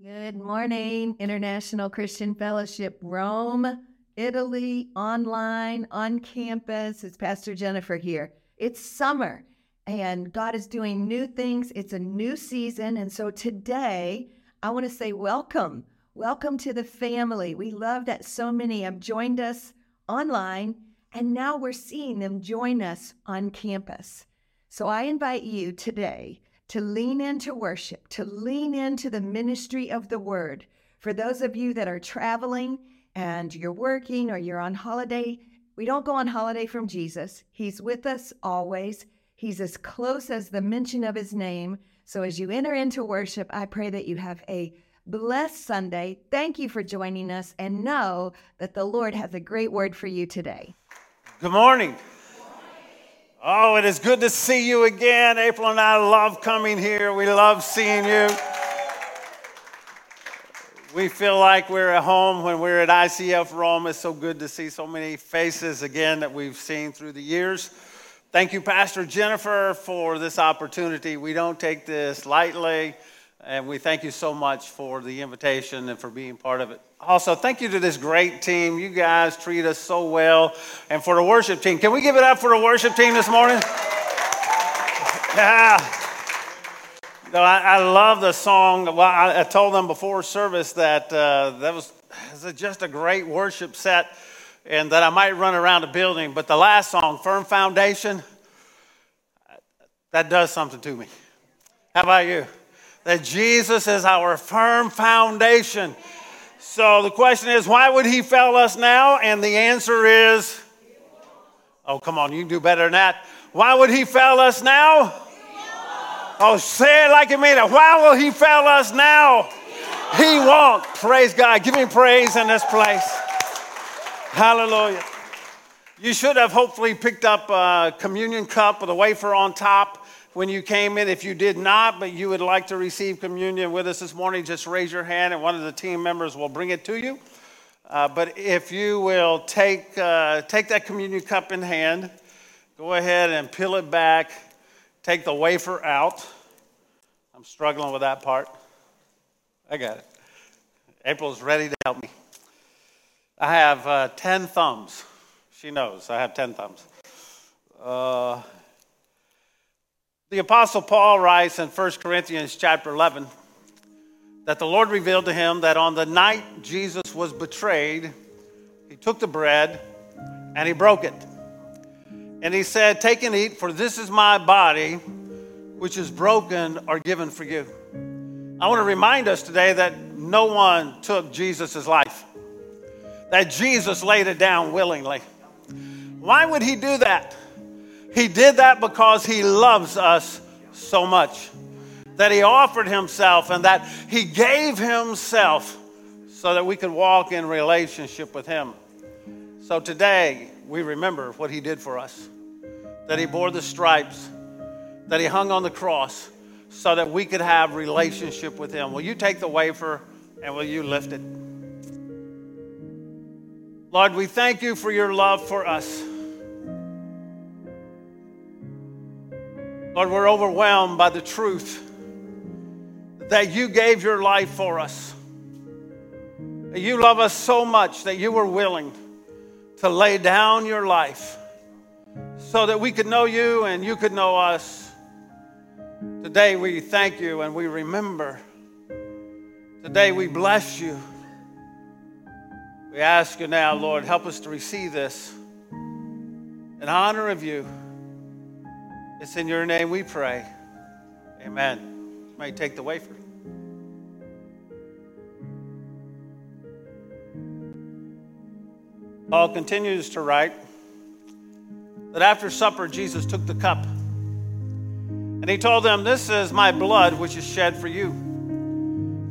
Good morning, International Christian Fellowship, Rome, Italy, online, on campus. It's Pastor Jennifer here. It's summer and God is doing new things. It's a new season. And so today, I want to say welcome. Welcome to the family. We love that so many have joined us online, and now we're seeing them join us on campus. So I invite you today to lean into worship, to lean into the ministry of the word. For those of you that are traveling and you're working or you're on holiday, we don't go on holiday from Jesus. He's with us always. He's as close as the mention of his name. So as you enter into worship, I pray that you have a blessed Sunday. Thank you for joining us and know that the Lord has a great word for you today. Good morning. Oh, it is good to see you again. April and I love coming here. We love seeing you. We feel like we're at home when we're at ICF Rome. It's so good to see so many faces again that we've seen through the years. Thank you, Pastor Jennifer, for this opportunity. We don't take this lightly. And we thank you so much for the invitation and for being part of it. Also, thank you to this great team. You guys treat us so well. And for the worship team, can we give it up for the worship team this morning? Yeah. No, I, I love the song. Well, I, I, told them before service that uh, that was, was just a great worship set and that I might run around the building. But the last song, Firm Foundation, that does something to me. How about you? that Jesus is our firm foundation. So the question is, why would he fail us now? And the answer is, oh, come on, you can do better than that. Why would he fail us now? Oh, say it like you mean it. Why will he fail us now? He won't. Praise God. Give me praise in this place. Hallelujah. You should have hopefully picked up a communion cup with a wafer on top when you came in. If you did not, but you would like to receive communion with us this morning, just raise your hand and one of the team members will bring it to you. Uh, but if you will take, uh, take that communion cup in hand, go ahead and peel it back, take the wafer out. I'm struggling with that part. I got it. April's ready to help me. I have uh, 10 thumbs. She knows I have 10 thumbs. The Apostle Paul writes in 1 Corinthians chapter 11 that the Lord revealed to him that on the night Jesus was betrayed, he took the bread and he broke it. And he said, Take and eat, for this is my body, which is broken or given for you. I want to remind us today that no one took Jesus' life, that Jesus laid it down willingly. Why would he do that? He did that because he loves us so much. That he offered himself and that he gave himself so that we could walk in relationship with him. So today, we remember what he did for us that he bore the stripes, that he hung on the cross so that we could have relationship with him. Will you take the wafer and will you lift it? Lord, we thank you for your love for us. Lord, we're overwhelmed by the truth that you gave your life for us. You love us so much that you were willing to lay down your life so that we could know you and you could know us. Today we thank you and we remember. Today we bless you. We ask you now, Lord, help us to receive this in honor of you. It's in your name we pray. Amen. You may take the wafer. Paul continues to write that after supper, Jesus took the cup and he told them, This is my blood which is shed for you.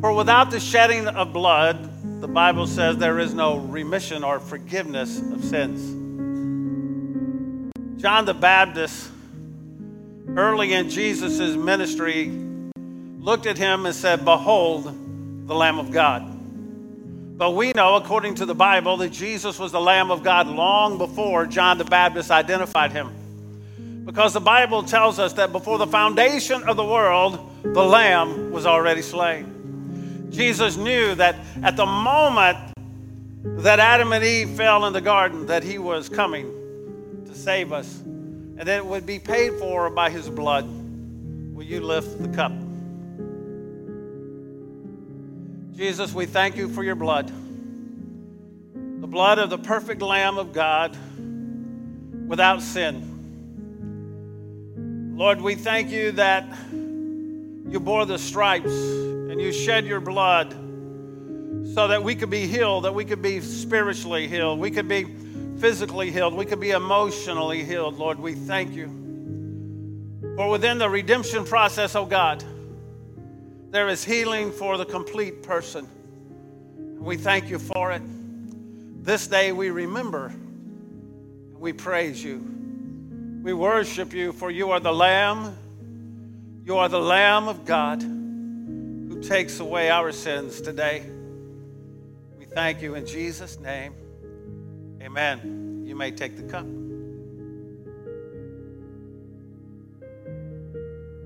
For without the shedding of blood, the Bible says there is no remission or forgiveness of sins. John the Baptist early in Jesus' ministry looked at him and said, Behold, the Lamb of God. But we know, according to the Bible, that Jesus was the Lamb of God long before John the Baptist identified him. Because the Bible tells us that before the foundation of the world, the Lamb was already slain. Jesus knew that at the moment that Adam and Eve fell in the garden, that he was coming to save us, and that it would be paid for by his blood. Will you lift the cup? Jesus, we thank you for your blood, the blood of the perfect Lamb of God without sin. Lord, we thank you that you bore the stripes and you shed your blood so that we could be healed, that we could be spiritually healed, we could be physically healed, we could be emotionally healed. Lord, we thank you. For within the redemption process, oh God, there is healing for the complete person. We thank you for it. This day we remember and we praise you. We worship you, for you are the Lamb. You are the Lamb of God who takes away our sins today. We thank you in Jesus' name. Amen. You may take the cup.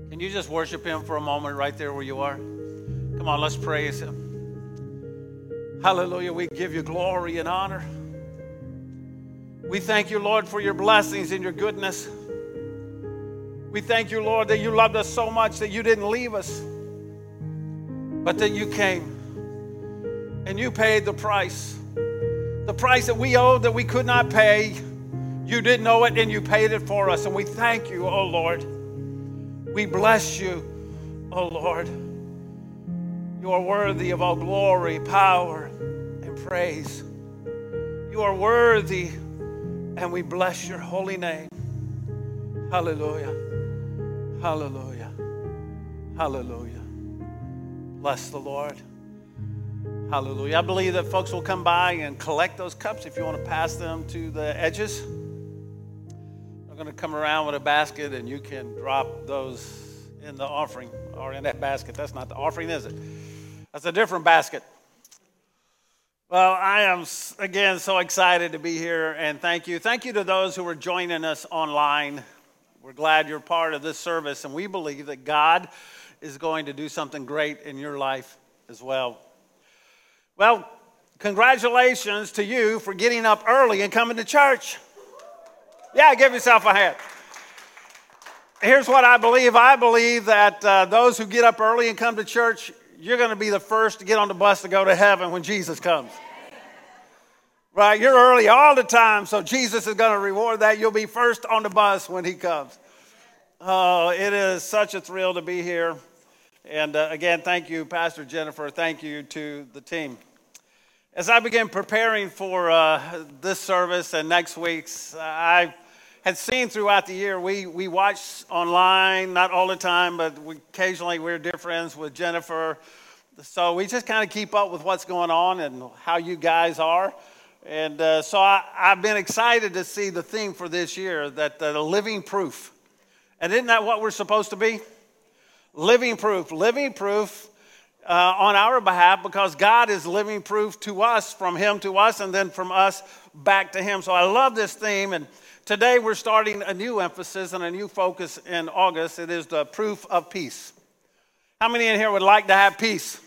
Can you just worship Him for a moment right there where you are? Come on, let's praise Him. Hallelujah. We give you glory and honor. We thank you, Lord, for your blessings and your goodness. We thank you, Lord, that you loved us so much that you didn't leave us, but that you came and you paid the price. The price that we owed that we could not pay. You didn't know it and you paid it for us. And we thank you, oh Lord. We bless you, oh Lord. You are worthy of all glory, power, and praise. You are worthy, and we bless your holy name. Hallelujah. Hallelujah. Hallelujah. Bless the Lord. Hallelujah. I believe that folks will come by and collect those cups if you want to pass them to the edges. I'm going to come around with a basket and you can drop those in the offering or in that basket. That's not the offering, is it? That's a different basket. Well, I am again so excited to be here and thank you. Thank you to those who are joining us online. We're glad you're part of this service and we believe that God is going to do something great in your life as well. Well, congratulations to you for getting up early and coming to church. Yeah, give yourself a hand. Here's what I believe I believe that uh, those who get up early and come to church, you're going to be the first to get on the bus to go to heaven when Jesus comes. Right? You're early all the time, so Jesus is going to reward that. You'll be first on the bus when he comes. Oh, it is such a thrill to be here. And uh, again, thank you, Pastor Jennifer. Thank you to the team. As I began preparing for uh, this service and next week's, I had seen throughout the year, we, we watch online, not all the time, but we, occasionally we're dear friends with Jennifer. So we just kind of keep up with what's going on and how you guys are. And uh, so I, have been excited to see the theme for this year that uh, the living proof. And isn't that what we're supposed to be? Living proof. Living proof uh, on our behalf because God is living proof to us, from Him to us, and then from us back to Him. So I love this theme. And today we're starting a new emphasis and a new focus in August. It is the proof of peace. How many in here would like to have peace?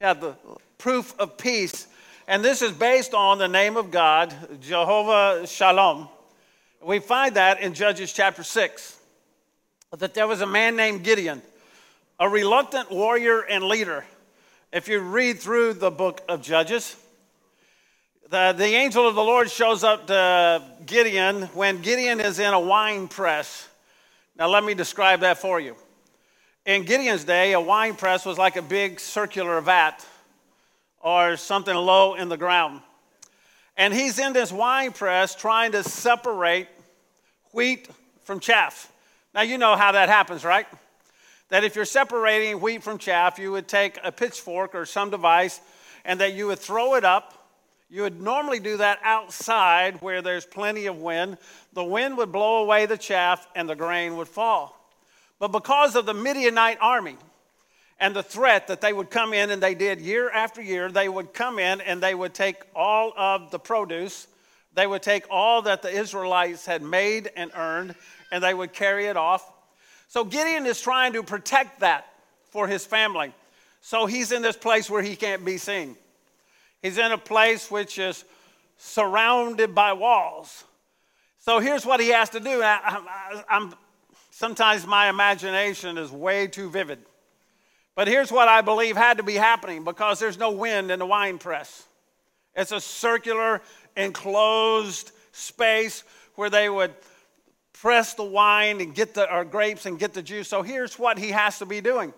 Yeah, the proof of peace. And this is based on the name of God, Jehovah Shalom. We find that in Judges chapter 6, that there was a man named Gideon a reluctant warrior and leader. If you read through the book of Judges, the, the angel of the Lord shows up to Gideon when Gideon is in a wine press. Now, let me describe that for you. In Gideon's day, a wine press was like a big circular vat or something low in the ground. And he's in this wine press trying to separate wheat from chaff. Now, you know how that happens, right? that if you're separating wheat from chaff, you would take a pitchfork or some device and that you would throw it up. You would normally do that outside where there's plenty of wind. The wind would blow away the chaff and the grain would fall. But because of the Midianite army and the threat that they would come in, and they did year after year, they would come in and they would take all of the produce, they would take all that the Israelites had made and earned, and they would carry it off so Gideon is trying to protect that for his family. So he's in this place where he can't be seen. He's in a place which is surrounded by walls. So here's what he has to do. I, am sometimes my imagination is way too vivid. But here's what I believe had to be happening because there's no wind in the wine press. It's a circular, enclosed space where they would press the wine and get the or grapes and get the juice. So here's what he has to be doing.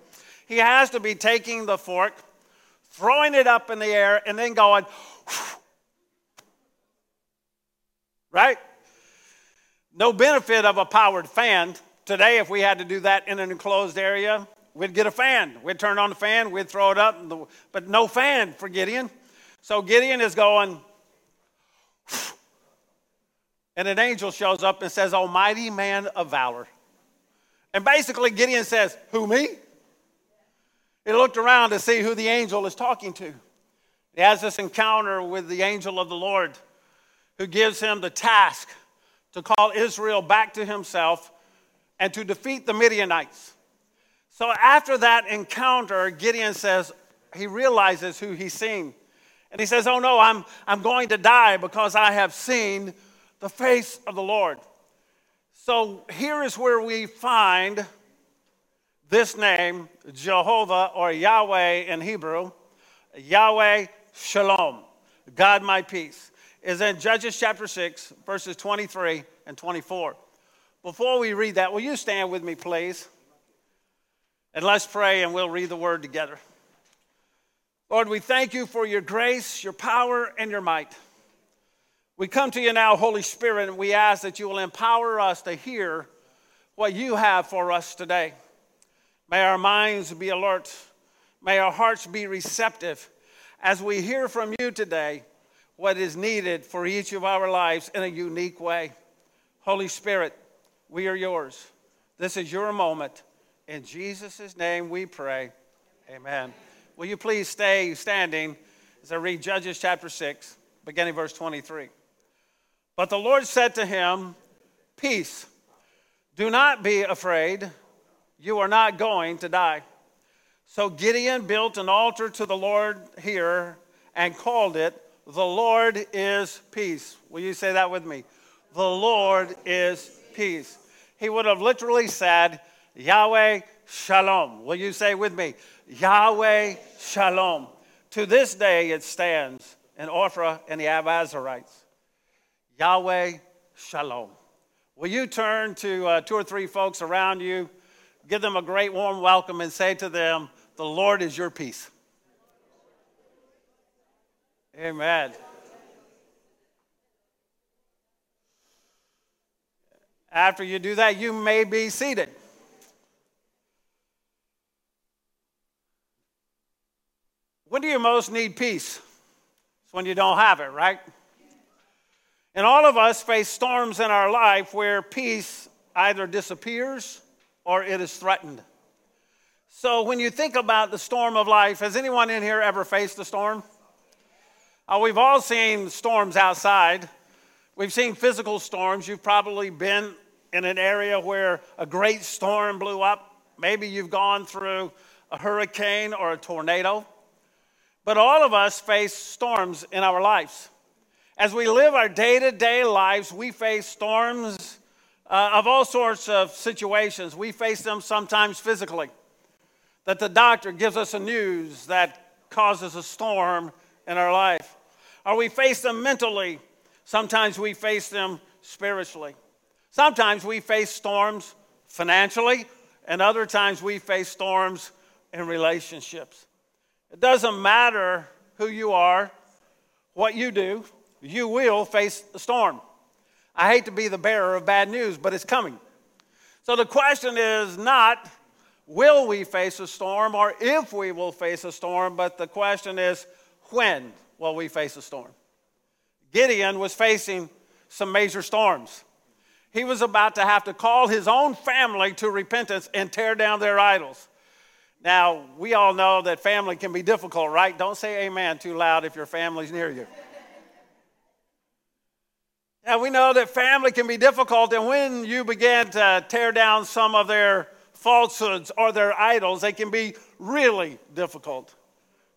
He has to be taking the fork, throwing it up in the air, and then going, right? No benefit of a powered fan. Today, if we had to do that in an enclosed area, we'd get a fan. We'd turn on the fan, we'd throw it up, but no fan for Gideon. So Gideon is going, and an angel shows up and says, Almighty man of valor. And basically, Gideon says, Who, me? He looked around to see who the angel is talking to. He has this encounter with the angel of the Lord who gives him the task to call Israel back to himself and to defeat the Midianites. So after that encounter, Gideon says, he realizes who he's seen. And he says, Oh no, I'm, I'm going to die because I have seen the face of the Lord. So here is where we find this name, Jehovah or Yahweh in Hebrew, Yahweh Shalom, God my peace, is in Judges chapter 6, verses 23 and 24. Before we read that, will you stand with me, please? And let's pray and we'll read the word together. Lord, we thank you for your grace, your power, and your might. We come to you now, Holy Spirit, and we ask that you will empower us to hear what you have for us today. May our minds be alert. May our hearts be receptive as we hear from you today what is needed for each of our lives in a unique way. Holy Spirit, we are yours. This is your moment. In Jesus' name we pray. Amen. Will you please stay standing as I read Judges chapter 6, beginning verse 23. But the Lord said to him, Peace, do not be afraid. You are not going to die. So Gideon built an altar to the Lord here and called it, The Lord is Peace. Will you say that with me? The Lord is Peace. He would have literally said, Yahweh Shalom. Will you say with me? Yahweh Shalom. To this day it stands in Ophrah and the Abiezrites. Yahweh Shalom. Will you turn to uh, two or three folks around you, give them a great warm welcome, and say to them, The Lord is your peace? Amen. After you do that, you may be seated. When do you most need peace? It's when you don't have it, right? And all of us face storms in our life where peace either disappears or it is threatened. So when you think about the storm of life, has anyone in here ever faced a storm? Uh, we've all seen storms outside. We've seen physical storms. You've probably been in an area where a great storm blew up. Maybe you've gone through a hurricane or a tornado. But all of us face storms in our lives. As we live our day to day lives, we face storms uh, of all sorts of situations. We face them sometimes physically, that the doctor gives us a news that causes a storm in our life. Or we face them mentally. Sometimes we face them spiritually. Sometimes we face storms financially, and other times we face storms in relationships. It doesn't matter who you are, what you do, you will face a storm. I hate to be the bearer of bad news, but it's coming. So the question is not will we face a storm or if we will face a storm, but the question is when will we face a storm? Gideon was facing some major storms. He was about to have to call his own family to repentance and tear down their idols. Now, we all know that family can be difficult, right? Don't say amen too loud if your family's near you. And we know that family can be difficult, and when you begin to tear down some of their falsehoods or their idols, they can be really difficult.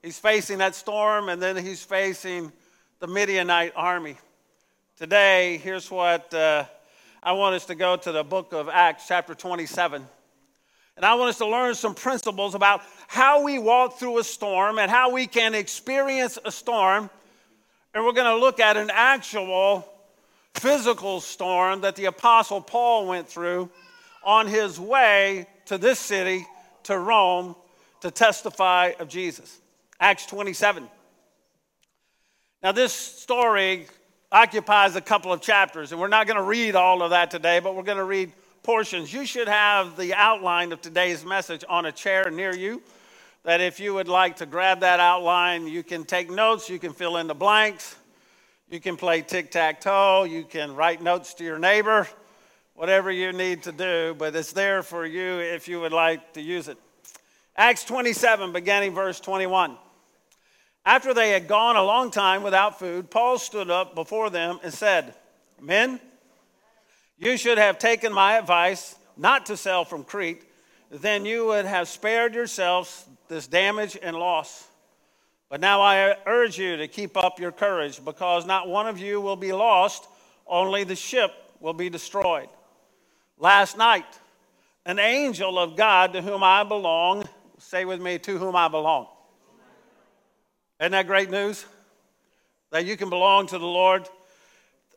He's facing that storm, and then he's facing the Midianite army. Today, here's what uh, I want us to go to the book of Acts, chapter 27. And I want us to learn some principles about how we walk through a storm and how we can experience a storm. And we're going to look at an actual physical storm that the Apostle Paul went through on his way to this city, to Rome, to testify of Jesus. Acts 27. Now, this story occupies a couple of chapters, and we're not going to read all of that today, but we're going to read portions. You should have the outline of today's message on a chair near you. That if you would like to grab that outline, you can take notes, you can fill in the blanks, you can play tic tac toe, you can write notes to your neighbor, whatever you need to do, but it's there for you if you would like to use it. Acts 27, beginning verse 21. After they had gone a long time without food, Paul stood up before them and said, Men, you should have taken my advice not to sail from Crete, then you would have spared yourselves this damage and loss. But now I urge you to keep up your courage, because not one of you will be lost, only the ship will be destroyed. Last night, an angel of God to whom I belong, say with me, to whom I belong isn't that great news? That you can belong to the Lord.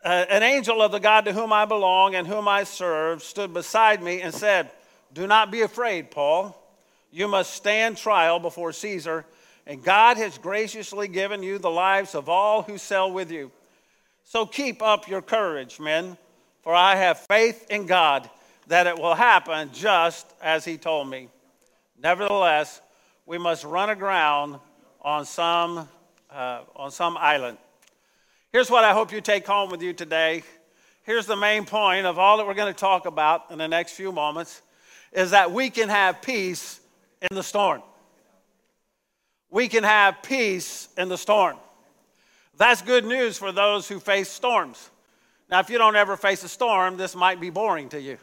Uh, an angel of the God to whom I belong and whom I serve stood beside me and said, Do not be afraid, Paul. You must stand trial before Caesar, and God has graciously given you the lives of all who sail with you. So keep up your courage, men, for I have faith in God that it will happen just as he told me. Nevertheless, we must run aground on some, uh, on some island. Here's what I hope you take home with you today. Here's the main point of all that we're going to talk about in the next few moments is that we can have peace in the storm. We can have peace in the storm. That's good news for those who face storms. Now, if you don't ever face a storm, this might be boring to you.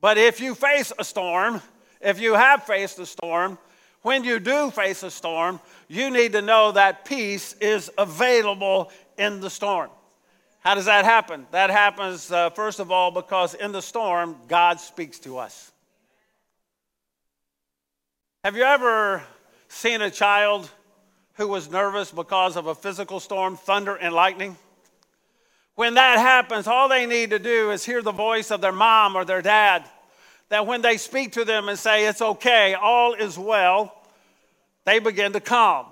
But if you face a storm, if you have faced a storm, when you do face a storm, you need to know that peace is available in the storm. How does that happen? That happens, uh, first of all, because in the storm, God speaks to us. Have you ever seen a child who was nervous because of a physical storm, thunder and lightning? When that happens, all they need to do is hear the voice of their mom or their dad that when they speak to them and say, It's okay, all is well, they begin to calm.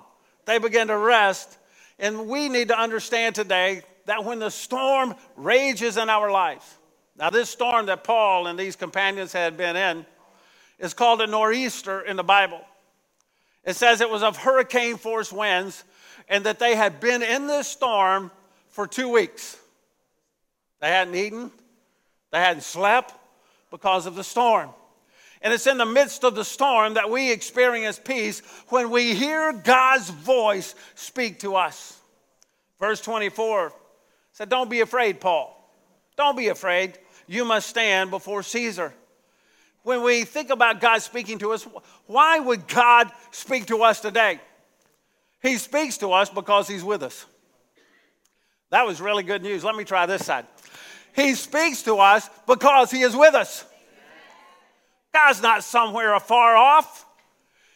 They begin to rest. And we need to understand today that when the storm rages in our life, now, this storm that Paul and these companions had been in is called a nor'easter in the Bible. It says it was of hurricane force winds and that they had been in this storm for two weeks. They hadn't eaten, they hadn't slept, because of the storm. And it's in the midst of the storm that we experience peace when we hear God's voice speak to us. Verse 24 said, Don't be afraid, Paul. Don't be afraid. You must stand before Caesar. When we think about God speaking to us, why would God speak to us today? He speaks to us because He's with us. That was really good news. Let me try this side. He speaks to us because He is with us. God's not somewhere afar off.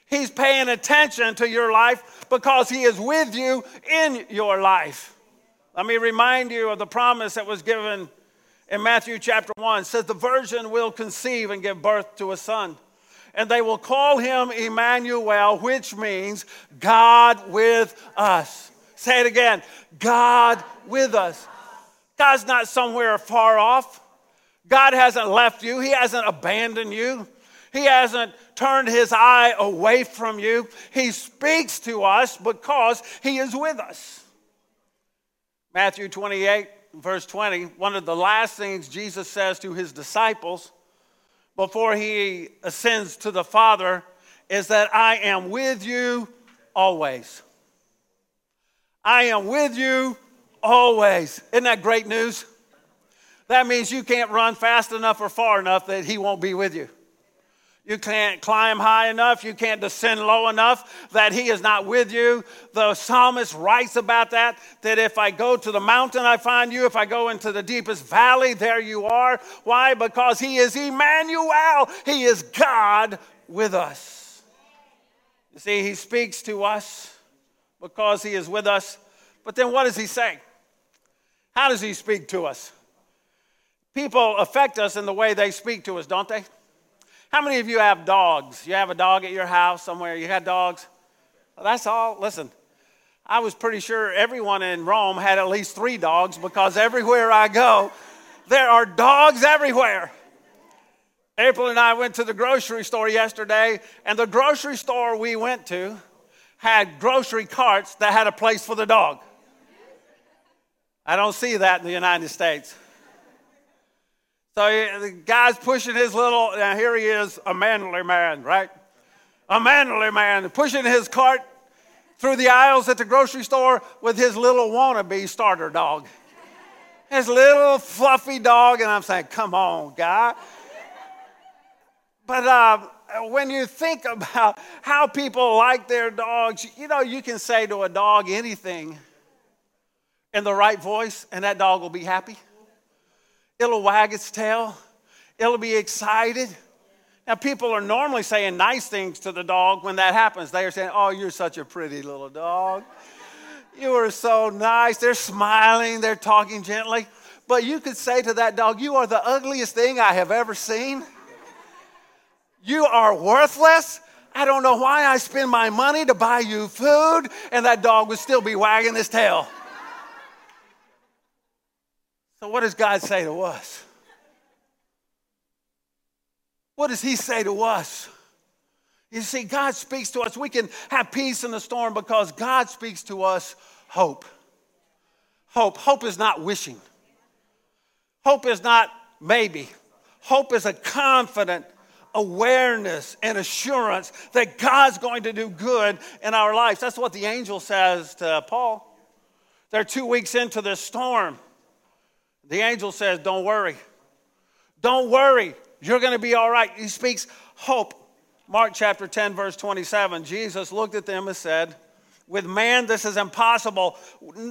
He's paying attention to your life because He is with you in your life. Let me remind you of the promise that was given in Matthew chapter 1. Says, The virgin will conceive and give birth to a son, and they will call him Emmanuel, which means God with us. Say it again God with us. God's not somewhere far off. God hasn't left you, He hasn't abandoned you. He hasn't turned his eye away from you. He speaks to us because he is with us. Matthew 28, verse 20, one of the last things Jesus says to his disciples before he ascends to the Father is that I am with you always. I am with you always. Isn't that great news? That means you can't run fast enough or far enough that he won't be with you. You can't climb high enough. You can't descend low enough that He is not with you. The psalmist writes about that, that if I go to the mountain, I find you. If I go into the deepest valley, there you are. Why? Because He is Emmanuel. He is God with us. You see, He speaks to us because He is with us. But then what does He say? How does He speak to us? People affect us in the way they speak to us, don't they? How many of you have dogs? You have a dog at your house somewhere? You had dogs? Well, that's all. Listen, I was pretty sure everyone in Rome had at least three dogs because everywhere I go, there are dogs everywhere. April and I went to the grocery store yesterday, and the grocery store we went to had grocery carts that had a place for the dog. I don't see that in the United States. So the guy's pushing his little, now here he is, a manly man, right? A manly man pushing his cart through the aisles at the grocery store with his little wannabe starter dog. His little fluffy dog, and I'm saying, come on, guy. But uh, when you think about how people like their dogs, you know, you can say to a dog anything in the right voice, and that dog will be happy. It'll wag its tail. It'll be excited. Now, people are normally saying nice things to the dog when that happens. They are saying, Oh, you're such a pretty little dog. You are so nice. They're smiling, they're talking gently. But you could say to that dog, You are the ugliest thing I have ever seen. You are worthless. I don't know why I spend my money to buy you food. And that dog would still be wagging his tail. So, what does God say to us? What does He say to us? You see, God speaks to us. We can have peace in the storm because God speaks to us hope. Hope. Hope is not wishing, hope is not maybe. Hope is a confident awareness and assurance that God's going to do good in our lives. That's what the angel says to Paul. They're two weeks into this storm. The angel says, Don't worry. Don't worry. You're going to be all right. He speaks hope. Mark chapter 10, verse 27. Jesus looked at them and said, With man, this is impossible,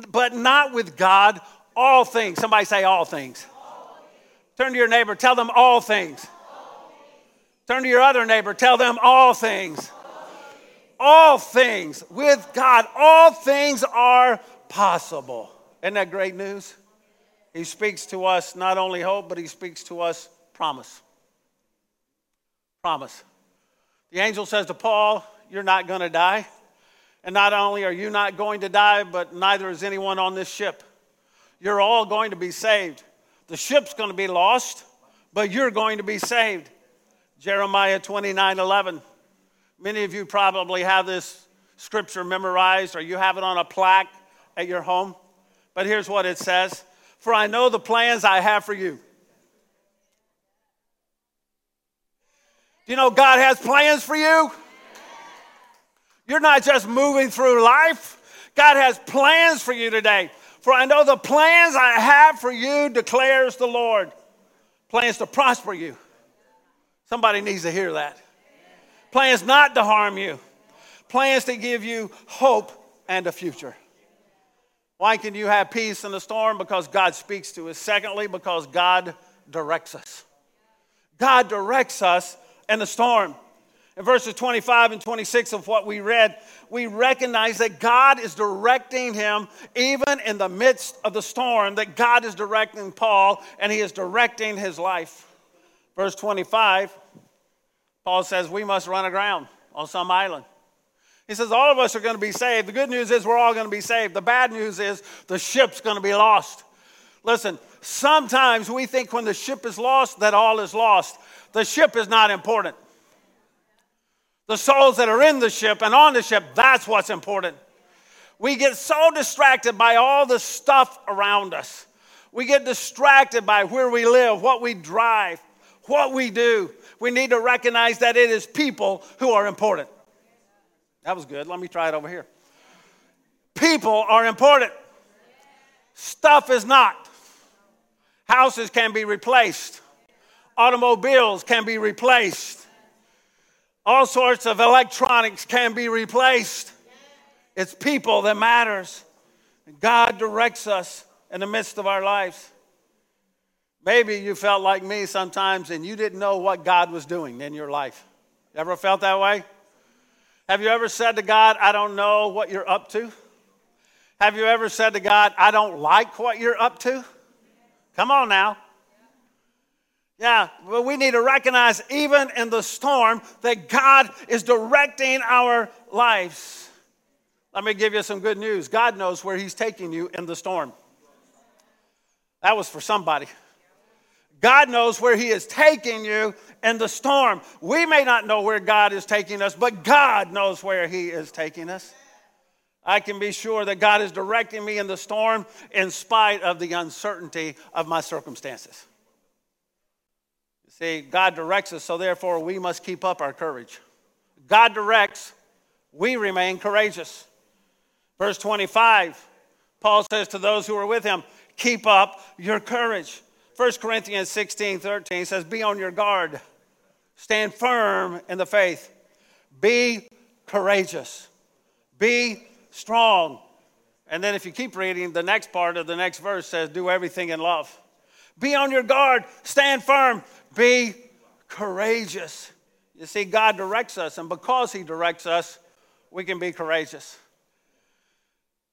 but not with God. All things. Somebody say, All things. Turn to your neighbor, tell them all things. Turn to your other neighbor, tell them all things. All things. With God, all things are possible. Isn't that great news? He speaks to us not only hope, but he speaks to us promise. Promise. The angel says to Paul, You're not going to die. And not only are you not going to die, but neither is anyone on this ship. You're all going to be saved. The ship's going to be lost, but you're going to be saved. Jeremiah 29 11. Many of you probably have this scripture memorized or you have it on a plaque at your home. But here's what it says for I know the plans I have for you. Do you know God has plans for you? You're not just moving through life, God has plans for you today. For I know the plans I have for you, declares the Lord. Plans to prosper you. Somebody needs to hear that. Plans not to harm you, plans to give you hope and a future. Why can you have peace in the storm? Because God speaks to us. Secondly, because God directs us. God directs us in the storm. In verses 25 and 26 of what we read, we recognize that God is directing him even in the midst of the storm, that God is directing Paul and he is directing his life. Verse 25, Paul says, We must run aground on some island. He says, All of us are going to be saved. The good news is we're all going to be saved. The bad news is the ship's going to be lost. Listen, sometimes we think when the ship is lost that all is lost. The ship is not important. The souls that are in the ship and on the ship, that's what's important. We get so distracted by all the stuff around us. We get distracted by where we live, what we drive, what we do. We need to recognize that it is people who are important. That was good. Let me try it over here. People are important. Stuff is not. Houses can be replaced. Automobiles can be replaced. All sorts of electronics can be replaced. It's people that matters. God directs us in the midst of our lives. Maybe you felt like me sometimes and you didn't know what God was doing in your life. Ever felt that way? Have you ever said to God, I don't know what you're up to? Have you ever said to God, I don't like what you're up to? Come on now. Yeah, but we need to recognize, even in the storm, that God is directing our lives. Let me give you some good news God knows where He's taking you in the storm. That was for somebody. God knows where He is taking you in the storm. We may not know where God is taking us, but God knows where He is taking us. I can be sure that God is directing me in the storm in spite of the uncertainty of my circumstances. See, God directs us, so therefore we must keep up our courage. God directs, we remain courageous. Verse 25, Paul says to those who are with him, Keep up your courage. 1 Corinthians 16 13 says, Be on your guard, stand firm in the faith, be courageous, be strong. And then if you keep reading, the next part of the next verse says, Do everything in love. Be on your guard, stand firm, be courageous. You see, God directs us, and because He directs us, we can be courageous.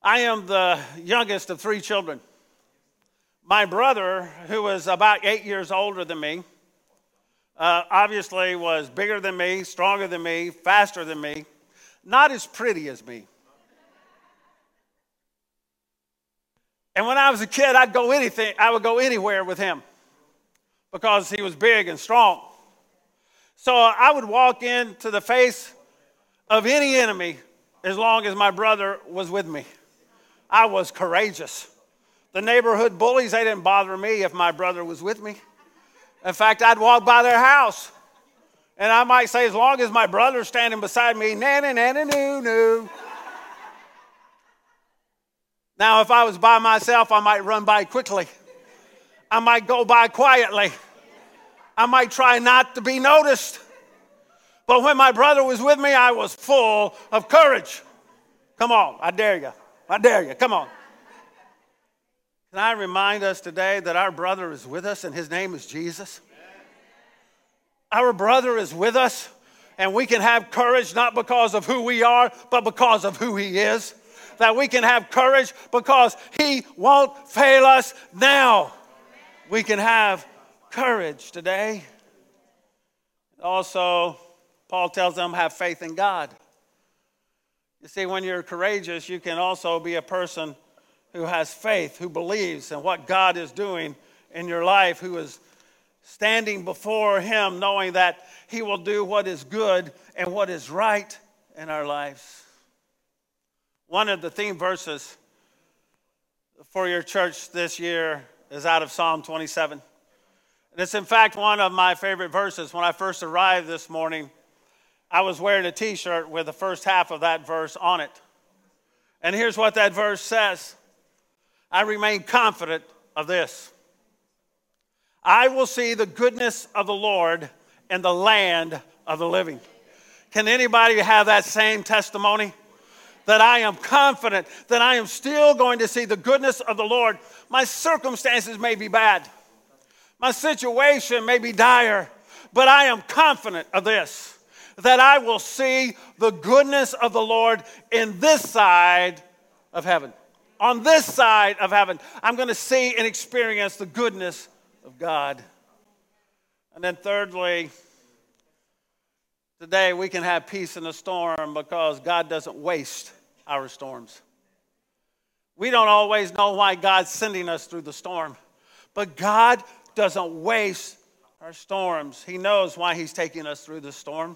I am the youngest of three children. My brother, who was about eight years older than me, uh, obviously was bigger than me, stronger than me, faster than me, not as pretty as me. And when I was a kid, I'd go anything, I would go anywhere with him because he was big and strong. So I would walk into the face of any enemy as long as my brother was with me. I was courageous. The neighborhood bullies, they didn't bother me if my brother was with me. In fact, I'd walk by their house and I might say, as long as my brother's standing beside me, nanny, nanny, noo, noo. Now, if I was by myself, I might run by quickly. I might go by quietly. I might try not to be noticed. But when my brother was with me, I was full of courage. Come on, I dare you. I dare you. Come on. Can I remind us today that our brother is with us and his name is Jesus? Our brother is with us and we can have courage not because of who we are, but because of who he is. That we can have courage because he won't fail us now we can have courage today. Also, Paul tells them have faith in God. You see, when you're courageous, you can also be a person who has faith, who believes in what God is doing in your life, who is standing before Him knowing that He will do what is good and what is right in our lives. One of the theme verses for your church this year is out of Psalm 27. And it's, in fact, one of my favorite verses. When I first arrived this morning, I was wearing a t shirt with the first half of that verse on it. And here's what that verse says I remain confident of this I will see the goodness of the Lord in the land of the living. Can anybody have that same testimony? that I am confident that I am still going to see the goodness of the Lord. My circumstances may be bad, my situation may be dire, but I am confident of this that I will see the goodness of the Lord in this side of heaven. On this side of heaven, I'm going to see and experience the goodness of God. And then, thirdly, Today, we can have peace in the storm because God doesn't waste our storms. We don't always know why God's sending us through the storm, but God doesn't waste our storms. He knows why He's taking us through the storm.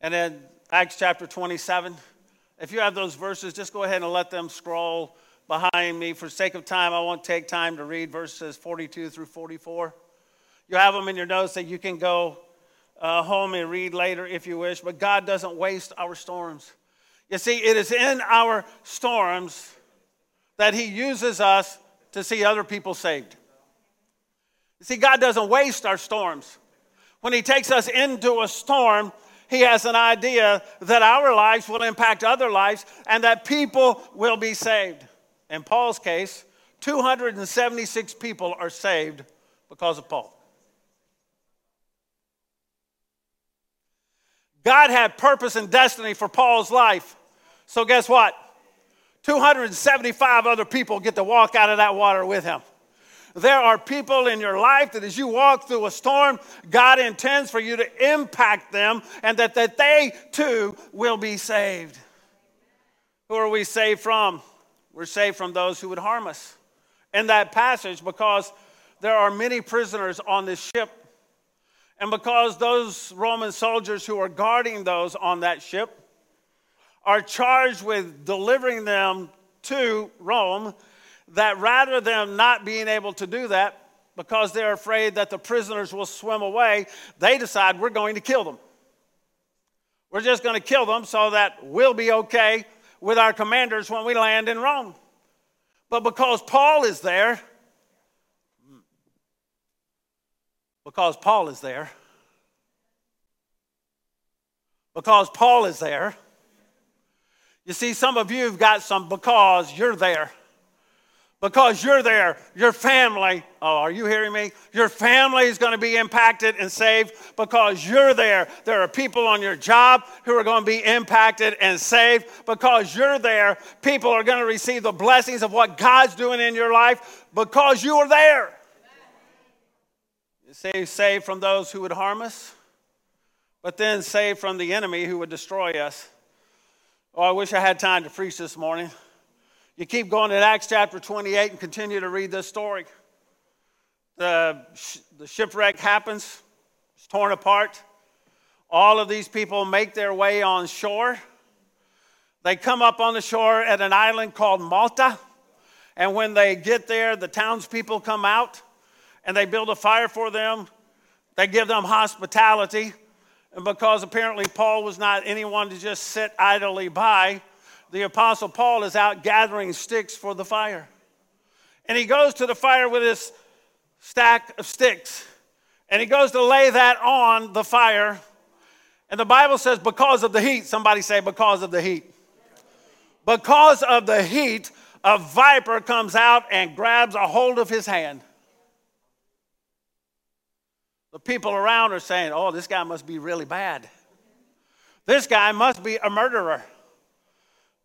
And then, Acts chapter 27, if you have those verses, just go ahead and let them scroll behind me. For sake of time, I won't take time to read verses 42 through 44. You have them in your notes that you can go uh, home and read later if you wish, but God doesn't waste our storms. You see, it is in our storms that He uses us to see other people saved. You see, God doesn't waste our storms. When He takes us into a storm, he has an idea that our lives will impact other lives and that people will be saved. In Paul's case, 276 people are saved because of Paul. God had purpose and destiny for Paul's life. So, guess what? 275 other people get to walk out of that water with him. There are people in your life that as you walk through a storm, God intends for you to impact them and that, that they too will be saved. Who are we saved from? We're saved from those who would harm us. In that passage, because there are many prisoners on this ship, and because those Roman soldiers who are guarding those on that ship are charged with delivering them to Rome, that rather than not being able to do that, because they're afraid that the prisoners will swim away, they decide we're going to kill them. We're just going to kill them so that we'll be okay with our commanders when we land in Rome. But because Paul is there, because Paul is there, because Paul is there, you see, some of you have got some because you're there. Because you're there, your family, oh, are you hearing me? Your family is going to be impacted and saved because you're there. There are people on your job who are going to be impacted and saved because you're there. People are going to receive the blessings of what God's doing in your life because you are there. Say, saved from those who would harm us, but then saved from the enemy who would destroy us. Oh, I wish I had time to preach this morning. You keep going in Acts chapter 28 and continue to read this story. The, the shipwreck happens, it's torn apart. All of these people make their way on shore. They come up on the shore at an island called Malta. And when they get there, the townspeople come out and they build a fire for them. They give them hospitality. And because apparently Paul was not anyone to just sit idly by, the Apostle Paul is out gathering sticks for the fire. And he goes to the fire with his stack of sticks. And he goes to lay that on the fire. And the Bible says, because of the heat, somebody say, because of the heat. Because of the heat, a viper comes out and grabs a hold of his hand. The people around are saying, oh, this guy must be really bad. This guy must be a murderer.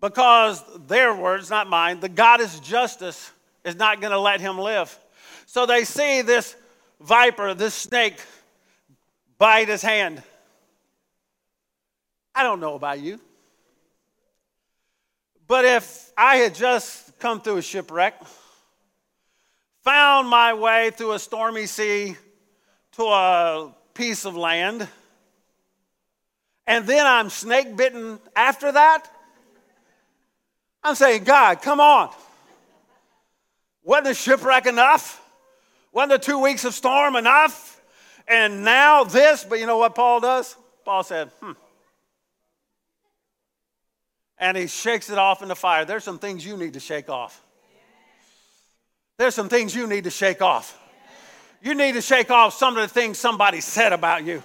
Because their words, not mine, the goddess justice is not going to let him live. So they see this viper, this snake, bite his hand. I don't know about you. But if I had just come through a shipwreck, found my way through a stormy sea to a piece of land, and then I'm snake bitten after that, I'm saying, God, come on. Wasn't the shipwreck enough? Wasn't the two weeks of storm enough? And now this, but you know what Paul does? Paul said, hmm. And he shakes it off in the fire. There's some things you need to shake off. There's some things you need to shake off. You need to shake off some of the things somebody said about you.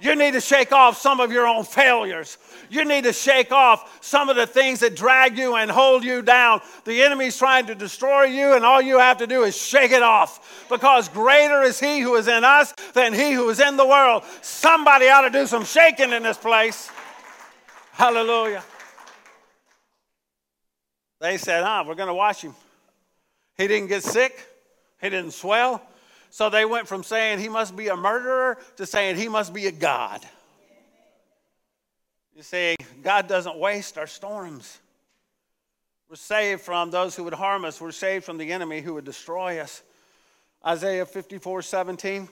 You need to shake off some of your own failures. You need to shake off some of the things that drag you and hold you down. The enemy's trying to destroy you, and all you have to do is shake it off because greater is he who is in us than he who is in the world. Somebody ought to do some shaking in this place. Hallelujah. They said, huh, we're going to wash him. He didn't get sick, he didn't swell. So they went from saying he must be a murderer to saying he must be a God. You see, God doesn't waste our storms. We're saved from those who would harm us, we're saved from the enemy who would destroy us. Isaiah 54 17.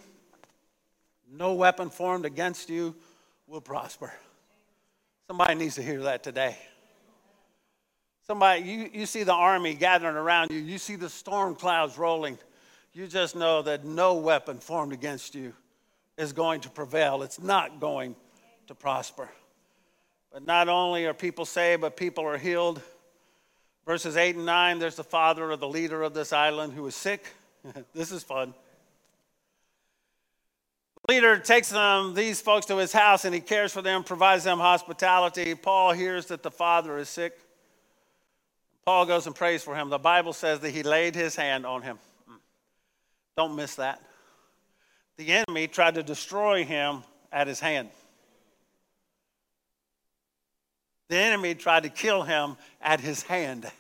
No weapon formed against you will prosper. Somebody needs to hear that today. Somebody, you, you see the army gathering around you, you see the storm clouds rolling. You just know that no weapon formed against you is going to prevail. It's not going to prosper. But not only are people saved, but people are healed. Verses 8 and 9 there's the father of the leader of this island who is sick. this is fun. Leader takes them, these folks to his house and he cares for them, provides them hospitality. Paul hears that the father is sick. Paul goes and prays for him. The Bible says that he laid his hand on him. Don't miss that. The enemy tried to destroy him at his hand. The enemy tried to kill him at his hand.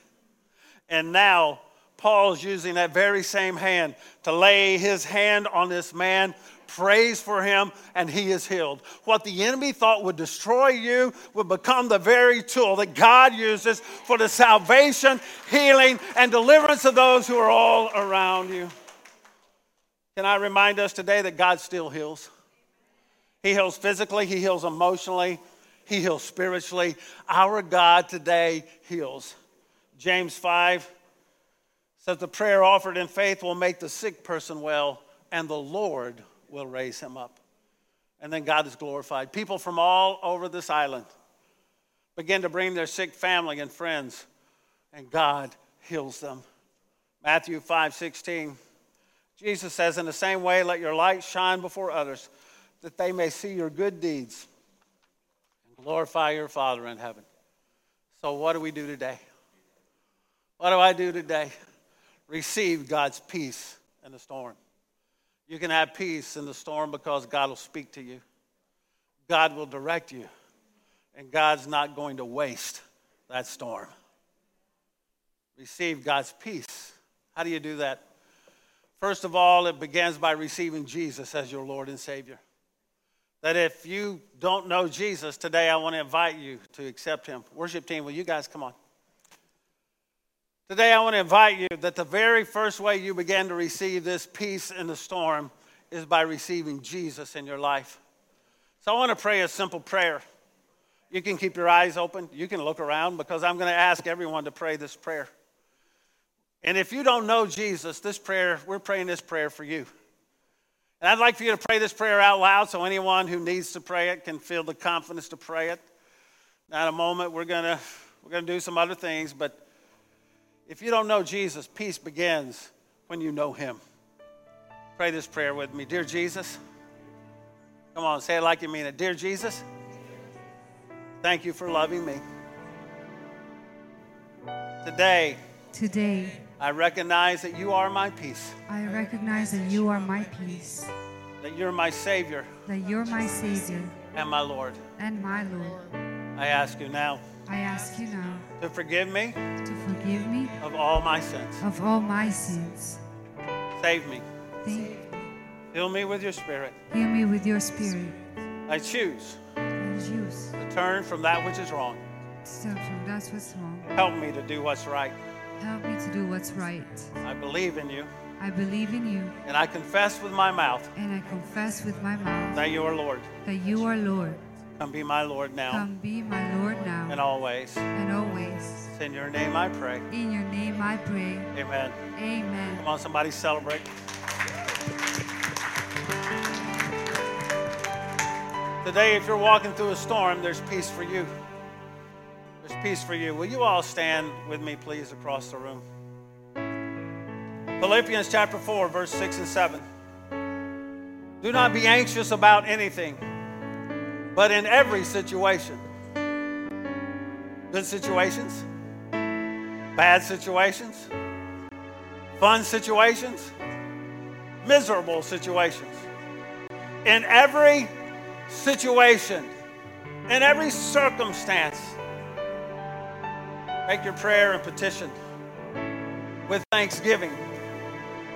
And now Paul's using that very same hand to lay his hand on this man, prays for him, and he is healed. What the enemy thought would destroy you would become the very tool that God uses for the salvation, healing, and deliverance of those who are all around you. Can I remind us today that God still heals? He heals physically, He heals emotionally, He heals spiritually. Our God today heals. James 5 says the prayer offered in faith will make the sick person well, and the Lord will raise him up. And then God is glorified. People from all over this island begin to bring their sick family and friends, and God heals them. Matthew 5 16. Jesus says, In the same way, let your light shine before others, that they may see your good deeds and glorify your Father in heaven. So, what do we do today? What do I do today? Receive God's peace in the storm. You can have peace in the storm because God will speak to you, God will direct you, and God's not going to waste that storm. Receive God's peace. How do you do that? First of all, it begins by receiving Jesus as your Lord and Savior. That if you don't know Jesus today, I want to invite you to accept Him. Worship team, will you guys come on? Today, I want to invite you that the very first way you begin to receive this peace in the storm is by receiving Jesus in your life. So I want to pray a simple prayer. You can keep your eyes open, you can look around because I'm going to ask everyone to pray this prayer. And if you don't know Jesus, this prayer, we're praying this prayer for you. And I'd like for you to pray this prayer out loud so anyone who needs to pray it can feel the confidence to pray it. Now, in a moment, we're going to, we're going to do some other things, but if you don't know Jesus, peace begins when you know him. Pray this prayer with me. Dear Jesus, come on, say it like you mean it. Dear Jesus, thank you for loving me. Today, Today, I recognize that you are my peace, I recognize that you are my peace, that you're my Savior that you're my Savior and my Lord. and my Lord. I ask you now I ask you now to forgive me to forgive me of all my sins. of all my sins. Save me. Thank Fill me with your spirit. Heal me with your spirit I choose I choose. to turn from that which is wrong. step from that's what's wrong. Help me to do what's right. Help me to do what's right. I believe in you, I believe in you and I confess with my mouth and I confess with my mouth that you are Lord. that you are Lord. Come be my Lord now Come be my Lord now. and always. and always. It's in your name I pray. In your name I pray. Amen. Amen. Come on, somebody celebrate. Today, if you're walking through a storm, there's peace for you. Peace for you. Will you all stand with me, please, across the room? Philippians chapter 4, verse 6 and 7. Do not be anxious about anything, but in every situation, good situations, bad situations, fun situations, miserable situations. In every situation, in every circumstance, make your prayer and petition with thanksgiving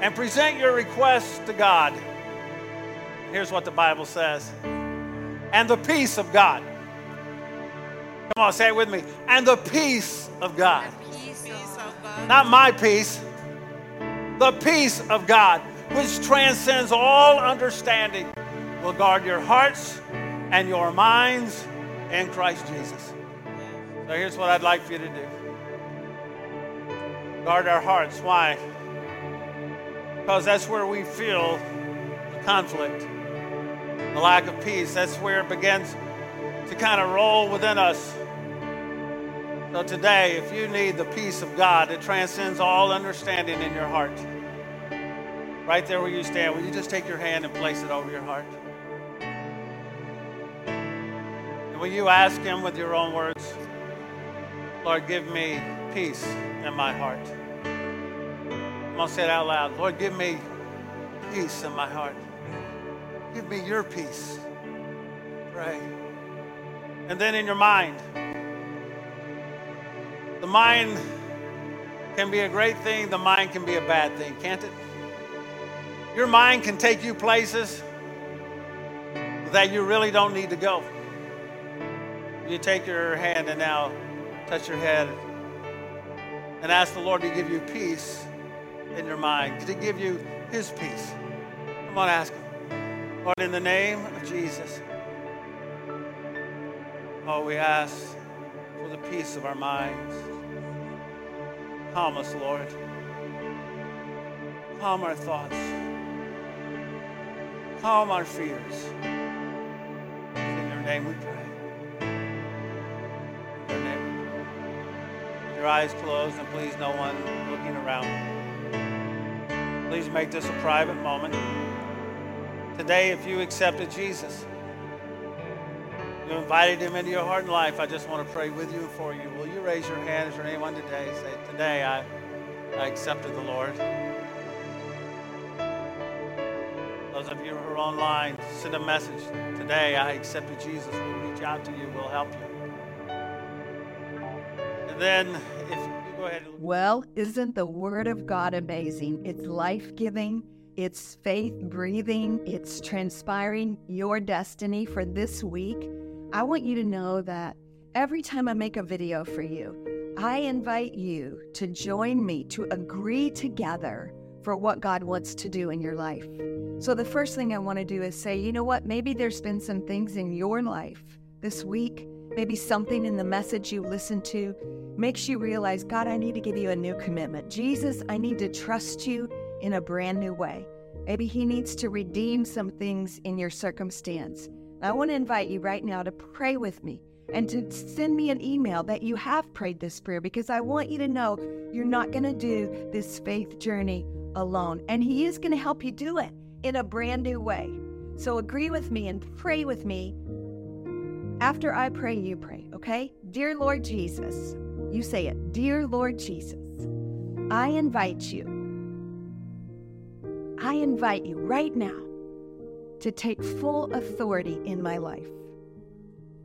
and present your requests to God. Here's what the Bible says. And the peace of God. Come on, say it with me. And the peace of God. Not my peace, the peace of God, which transcends all understanding, will guard your hearts and your minds in Christ Jesus. So here's what I'd like for you to do Guard our hearts. Why? Because that's where we feel the conflict, the lack of peace. That's where it begins to kind of roll within us. So today, if you need the peace of God that transcends all understanding in your heart, right there where you stand, will you just take your hand and place it over your heart? And will you ask Him with your own words? Lord, give me peace in my heart? I'm going to say it out loud. Lord, give me peace in my heart. Give me your peace. Pray. And then in your mind, the mind can be a great thing, the mind can be a bad thing, can't it? Your mind can take you places that you really don't need to go. You take your hand and now touch your head and ask the Lord to give you peace in your mind, to give you His peace. Come on, ask Him. Lord, in the name of Jesus, oh, we ask for the peace of our minds. Calm us, Lord. Calm our thoughts. Calm our fears. In your name we pray. Your eyes closed and please no one looking around. Please make this a private moment. Today, if you accepted Jesus, you invited him into your heart and life, I just want to pray with you and for you. Will you raise your hand? Is there anyone today? Say, today I, I accepted the Lord. Those of you who are online, send a message. Today I accepted Jesus. We'll reach out to you. We'll help you. Then, go ahead Well, isn't the Word of God amazing? It's life giving, it's faith breathing, it's transpiring your destiny for this week. I want you to know that every time I make a video for you, I invite you to join me to agree together for what God wants to do in your life. So, the first thing I want to do is say, you know what? Maybe there's been some things in your life this week, maybe something in the message you listened to makes you realize, God, I need to give you a new commitment. Jesus, I need to trust you in a brand new way. Maybe He needs to redeem some things in your circumstance. I want to invite you right now to pray with me and to send me an email that you have prayed this prayer because I want you to know you're not going to do this faith journey alone. And He is going to help you do it in a brand new way. So agree with me and pray with me. After I pray, you pray, okay? Dear Lord Jesus, you say it. Dear Lord Jesus, I invite you. I invite you right now to take full authority in my life.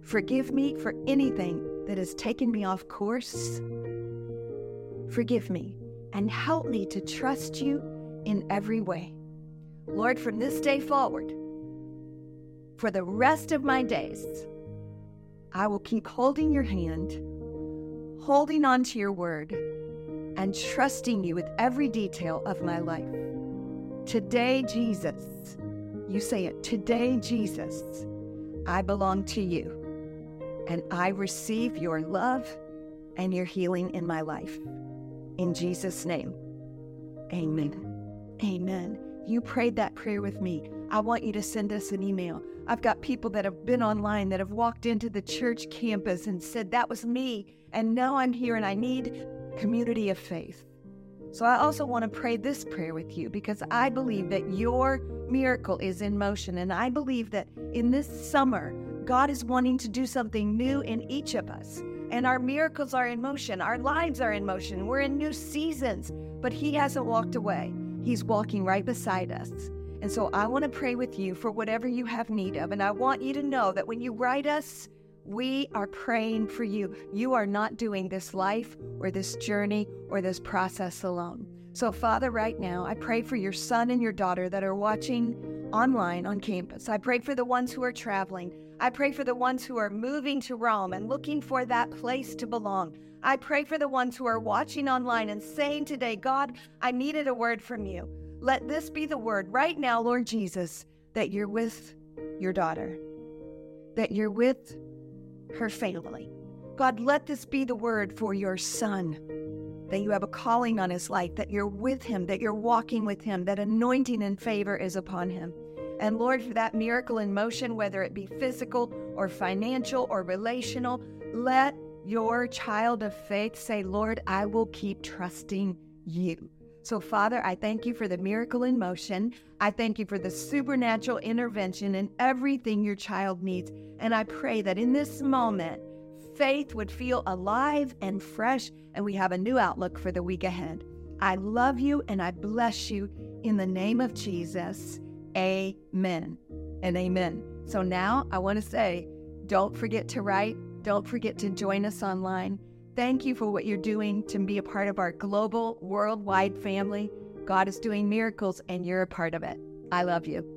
Forgive me for anything that has taken me off course. Forgive me and help me to trust you in every way. Lord, from this day forward, for the rest of my days, I will keep holding your hand, holding on to your word, and trusting you with every detail of my life. Today, Jesus, you say it, today, Jesus, I belong to you, and I receive your love and your healing in my life. In Jesus' name, amen. Amen. You prayed that prayer with me. I want you to send us an email. I've got people that have been online that have walked into the church campus and said, That was me. And now I'm here and I need community of faith. So I also want to pray this prayer with you because I believe that your miracle is in motion. And I believe that in this summer, God is wanting to do something new in each of us. And our miracles are in motion, our lives are in motion. We're in new seasons, but He hasn't walked away. He's walking right beside us. And so I want to pray with you for whatever you have need of. And I want you to know that when you write us, we are praying for you. You are not doing this life or this journey or this process alone. So, Father, right now, I pray for your son and your daughter that are watching online on campus. I pray for the ones who are traveling. I pray for the ones who are moving to Rome and looking for that place to belong. I pray for the ones who are watching online and saying today, God, I needed a word from you. Let this be the word right now, Lord Jesus, that you're with your daughter, that you're with her family. God, let this be the word for your son, that you have a calling on his life, that you're with him, that you're walking with him, that anointing and favor is upon him. And Lord, for that miracle in motion, whether it be physical or financial or relational, let your child of faith say, Lord, I will keep trusting you. So, Father, I thank you for the miracle in motion. I thank you for the supernatural intervention in everything your child needs. And I pray that in this moment, faith would feel alive and fresh, and we have a new outlook for the week ahead. I love you and I bless you in the name of Jesus. Amen and amen. So now I want to say, don't forget to write. Don't forget to join us online. Thank you for what you're doing to be a part of our global, worldwide family. God is doing miracles and you're a part of it. I love you.